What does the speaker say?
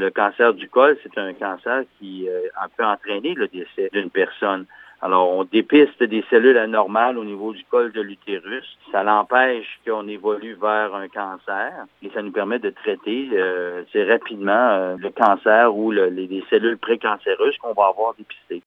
Le cancer du col, c'est un cancer qui euh, peut entraîner le décès d'une personne. Alors, on dépiste des cellules anormales au niveau du col de l'utérus. Ça l'empêche qu'on évolue vers un cancer et ça nous permet de traiter euh, rapidement euh, le cancer ou les, cellules précancéreuses qu'on va avoir dépistées.